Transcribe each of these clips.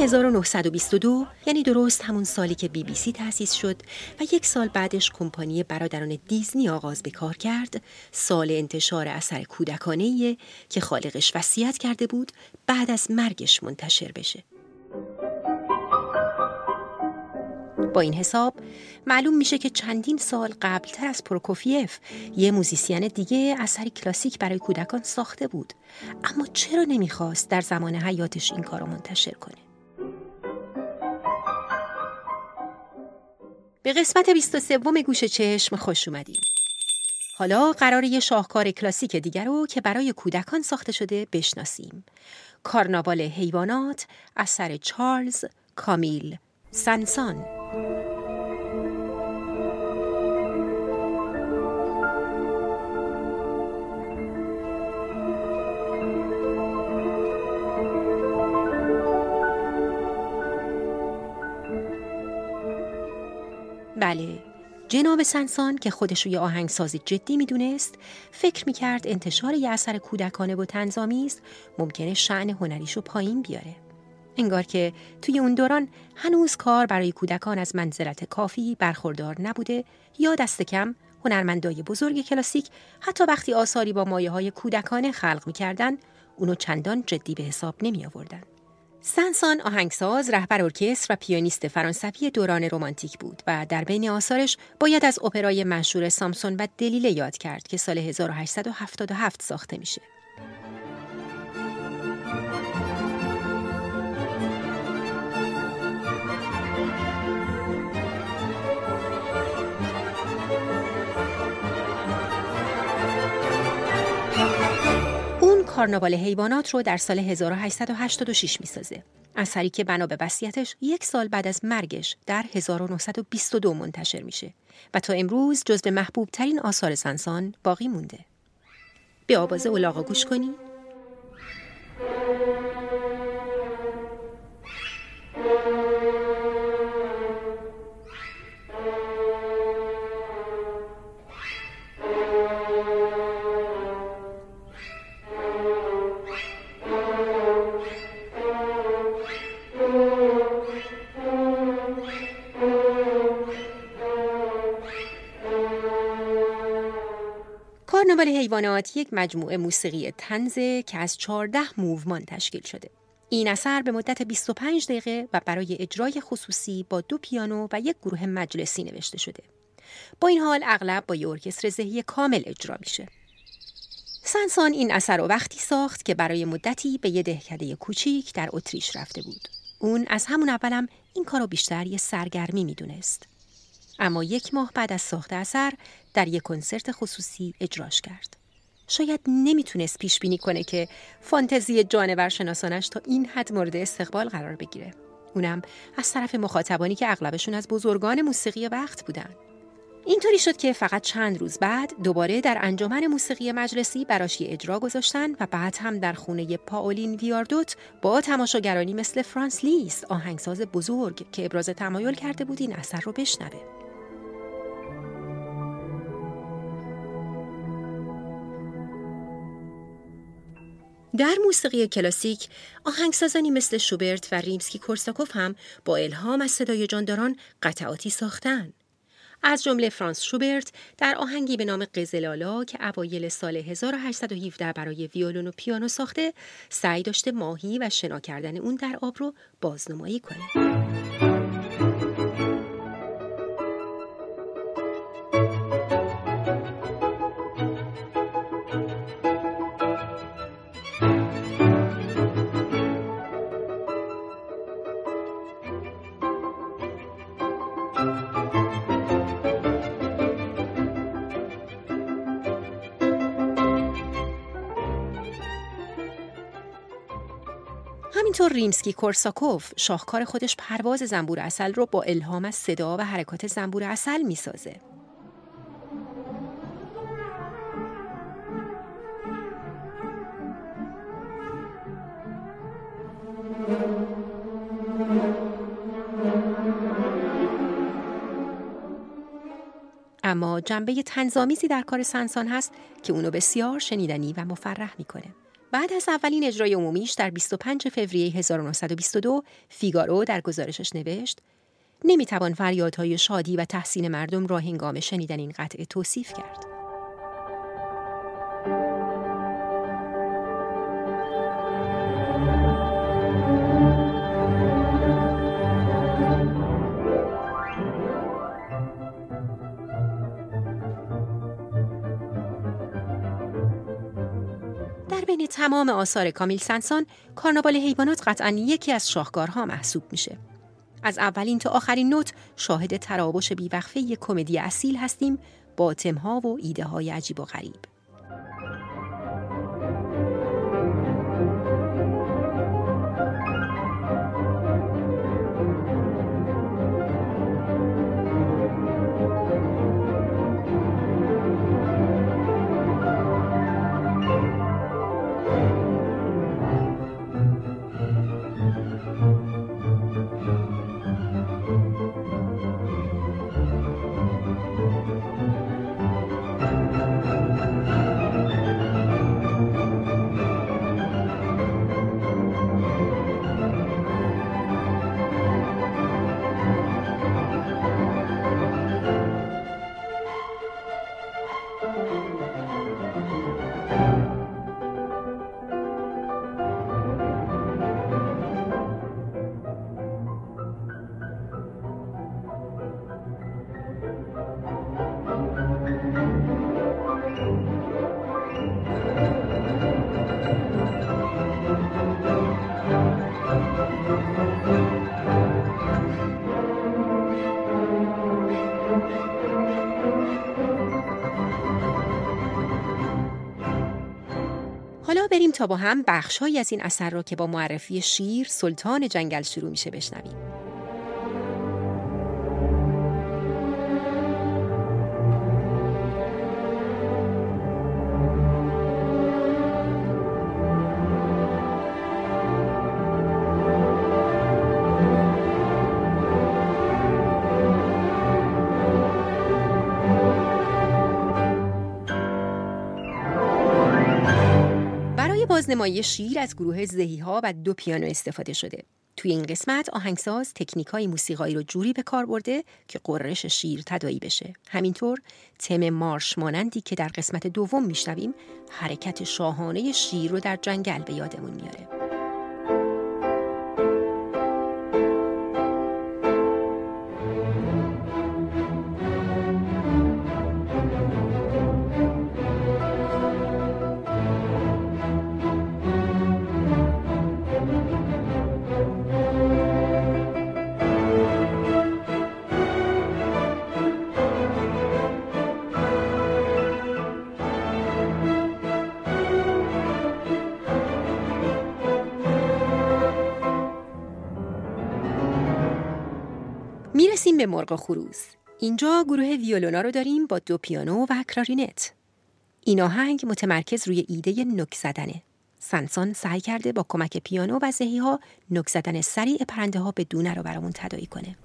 1922 یعنی درست همون سالی که بی بی سی تأسیس شد و یک سال بعدش کمپانی برادران دیزنی آغاز به کار کرد. سال انتشار اثر کودکانه که خالقش وصیت کرده بود بعد از مرگش منتشر بشه. با این حساب معلوم میشه که چندین سال قبلتر از پروکوفیف یه musician دیگه اثری کلاسیک برای کودکان ساخته بود. اما چرا نمی‌خواست در زمان حیاتش این کارو منتشر کنه؟ به قسمت 23 گوش چشم خوش اومدیم حالا قرار یه شاهکار کلاسیک دیگر رو که برای کودکان ساخته شده بشناسیم. کارناوال حیوانات اثر چارلز کامیل سنسان. بله جناب سنسان که خودش رو یه آهنگساز جدی می‌دونست فکر می‌کرد انتشار یه اثر کودکانه و تنظامی ممکنه شعن هنریش رو پایین بیاره انگار که توی اون دوران هنوز کار برای کودکان از منزلت کافی برخوردار نبوده یا دست کم هنرمندای بزرگ کلاسیک حتی وقتی آثاری با مایه های کودکانه خلق می‌کردن اونو چندان جدی به حساب نمی آوردن. سنسان آهنگساز، رهبر ارکستر و پیانیست فرانسوی دوران رمانتیک بود و در بین آثارش باید از اپرای مشهور سامسون و دلیله یاد کرد که سال 1877 ساخته میشه. کارناوال حیوانات رو در سال 1886 می‌سازه. اثری که بنا به وصیتش یک سال بعد از مرگش در 1922 منتشر میشه و تا امروز جزو محبوب ترین آثار سنسان باقی مونده. به آواز اولاغا گوش کنید. حیوانات یک مجموعه موسیقی تنزه که از 14 موومان تشکیل شده. این اثر به مدت 25 دقیقه و برای اجرای خصوصی با دو پیانو و یک گروه مجلسی نوشته شده. با این حال اغلب با یک ارکستر زهی کامل اجرا میشه. سنسان این اثر رو وقتی ساخت که برای مدتی به یه دهکده کوچیک در اتریش رفته بود. اون از همون اولم این کارو بیشتر یه سرگرمی می‌دونست. اما یک ماه بعد از ساخت اثر در یک کنسرت خصوصی اجراش کرد. شاید نمی‌تونست پیش بینی کنه که فانتزی جانور شناسانش تا این حد مورد استقبال قرار بگیره. اونم از طرف مخاطبانی که اغلبشون از بزرگان موسیقی وقت بودن. اینطوری شد که فقط چند روز بعد دوباره در انجمن موسیقی مجلسی براش اجرا گذاشتن و بعد هم در خونه پاولین ویاردوت با تماشاگرانی مثل فرانس لیست آهنگساز بزرگ که ابراز تمایل کرده بود این اثر رو بشنوه. در موسیقی کلاسیک آهنگسازانی مثل شوبرت و ریمسکی کورساکوف هم با الهام از صدای جانداران قطعاتی ساختن. از جمله فرانس شوبرت در آهنگی به نام قزلالا که اوایل سال 1817 برای ویولون و پیانو ساخته سعی داشته ماهی و شنا کردن اون در آب رو بازنمایی کنه. همینطور ریمسکی کورساکوف شاهکار خودش پرواز زنبور اصل رو با الهام از صدا و حرکات زنبور اصل می‌سازه. اما جنبه تنظامیزی در کار سنسان هست که اونو بسیار شنیدنی و مفرح می‌کنه. بعد از اولین اجرای عمومیش در 25 فوریه 1922 فیگارو در گزارشش نوشت نمی‌توان فریادهای شادی و تحسین مردم را هنگام شنیدن این قطعه توصیف کرد. تمام آثار کامیل سنسان کارناوال حیوانات قطعا یکی از شاهکارها محسوب میشه. از اولین تا آخرین نوت شاهد تراوش بیوقفه یک کمدی اصیل هستیم با تمها و ایده های عجیب و غریب. تا با هم بخشهایی از این اثر را که با معرفی شیر سلطان جنگل شروع میشه بشنویم. بازنمایی شیر از گروه زهی ها و دو پیانو استفاده شده. توی این قسمت آهنگساز تکنیک های موسیقایی رو جوری به کار برده که قررش شیر تدایی بشه. همینطور تم مارش مانندی که در قسمت دوم میشنویم حرکت شاهانه شیر رو در جنگل به یادمون میاره. به مرغ خروز. اینجا گروه ویولونا رو داریم با دو پیانو و کلارینت. این آهنگ متمرکز روی ایده نک زدنه. سنسان سعی کرده با کمک پیانو و ها نک زدن سریع پرنده ها به دونه رو برامون تدایی کنه.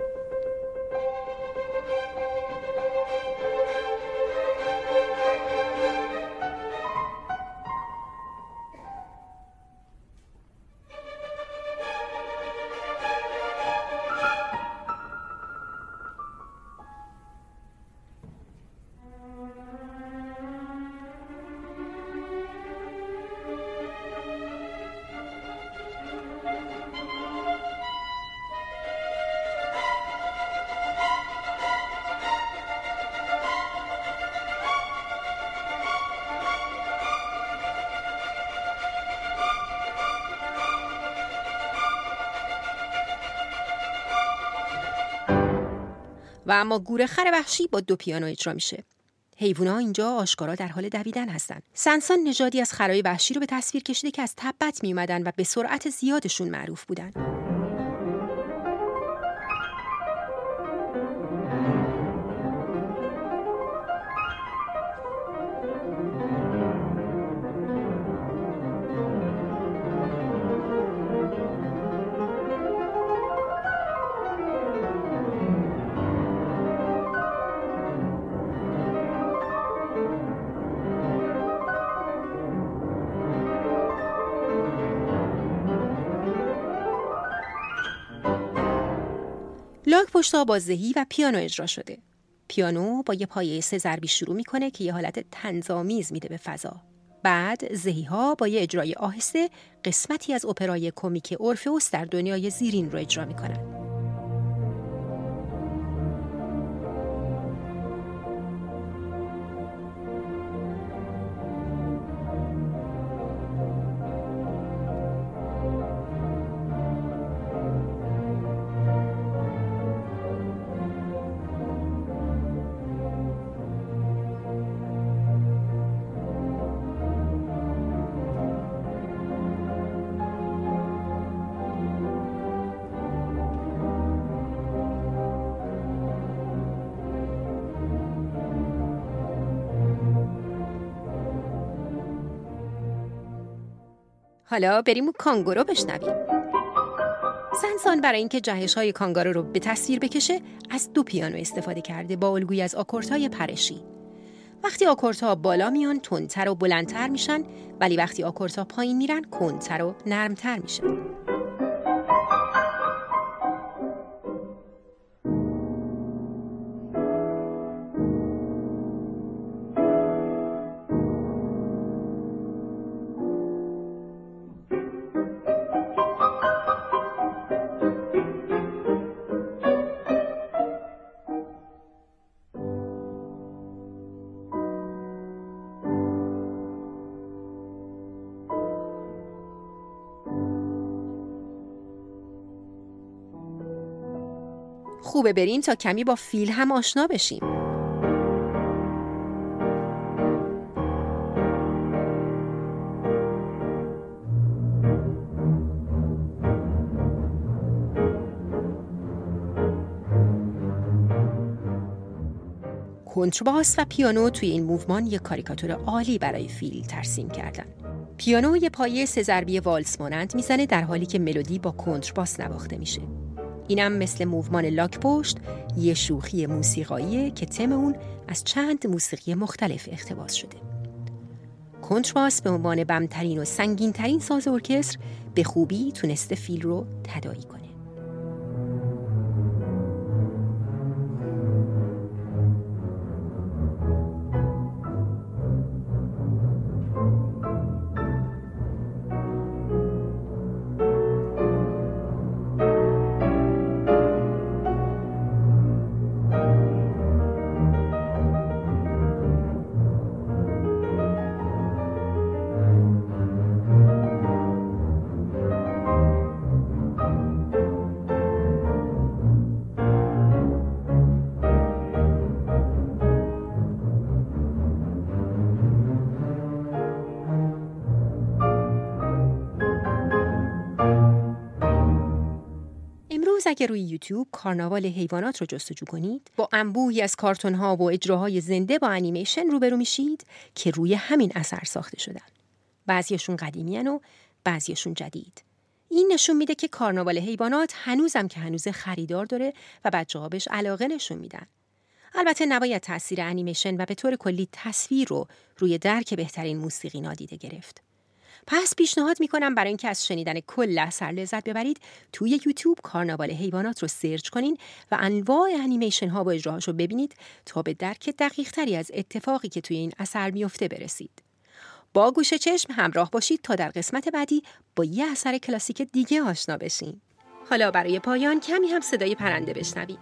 و اما گورخر وحشی با دو پیانو اجرا میشه. حیوونا اینجا آشکارا در حال دویدن هستند. سنسان نژادی از خرای وحشی رو به تصویر کشیده که از تبت می و به سرعت زیادشون معروف بودن. لاک پشتا با زهی و پیانو اجرا شده. پیانو با یه پایه سه ضربی شروع می‌کنه که یه حالت تنظامیز میده به فضا. بعد زهی ها با یه اجرای آهسته قسمتی از اپرای کمیک اورفئوس در دنیای زیرین رو اجرا می‌کنن. حالا بریم کانگورو بشنویم. سنسان برای اینکه جهش های کانگارو رو به تصویر بکشه از دو پیانو استفاده کرده با الگویی از های پرشی. وقتی ها بالا میان تندتر و بلندتر میشن ولی وقتی ها پایین میرن کندتر و نرمتر میشن خوبه بریم تا کمی با فیل هم آشنا بشیم کنترباس و پیانو توی این موومان یک کاریکاتور عالی برای فیل ترسیم کردن. پیانو یه پایه سه ضربی والس مانند می‌زنه در حالی که ملودی با کنترباس نواخته میشه. اینم مثل موومان لاک پشت یه شوخی موسیقاییه که تم اون از چند موسیقی مختلف اختباس شده. کنترباس به عنوان بمترین و سنگینترین ساز ارکستر به خوبی تونسته فیل رو تدایی کنه. اگر روی یوتیوب کارناوال حیوانات رو جستجو کنید با انبوهی از کارتون ها و اجراهای زنده با انیمیشن روبرو میشید که روی همین اثر ساخته شدن. بعضیشون قدیمیان و بعضیشون جدید. این نشون میده که کارناوال حیوانات هنوزم که هنوز خریدار داره و بچه ها بهش علاقه نشون میدن. البته نباید تاثیر انیمیشن و به طور کلی تصویر رو روی درک بهترین موسیقی نادیده گرفت. پس پیشنهاد می‌کنم برای اینکه از شنیدن کل اثر لذت ببرید توی یوتیوب کارناوال حیوانات رو سرچ کنین و انواع انیمیشن ها و اجراهاش رو ببینید تا به درک دقیق تری از اتفاقی که توی این اثر میفته برسید. با گوش چشم همراه باشید تا در قسمت بعدی با یه اثر کلاسیک دیگه آشنا بشین. حالا برای پایان کمی هم صدای پرنده بشنوید.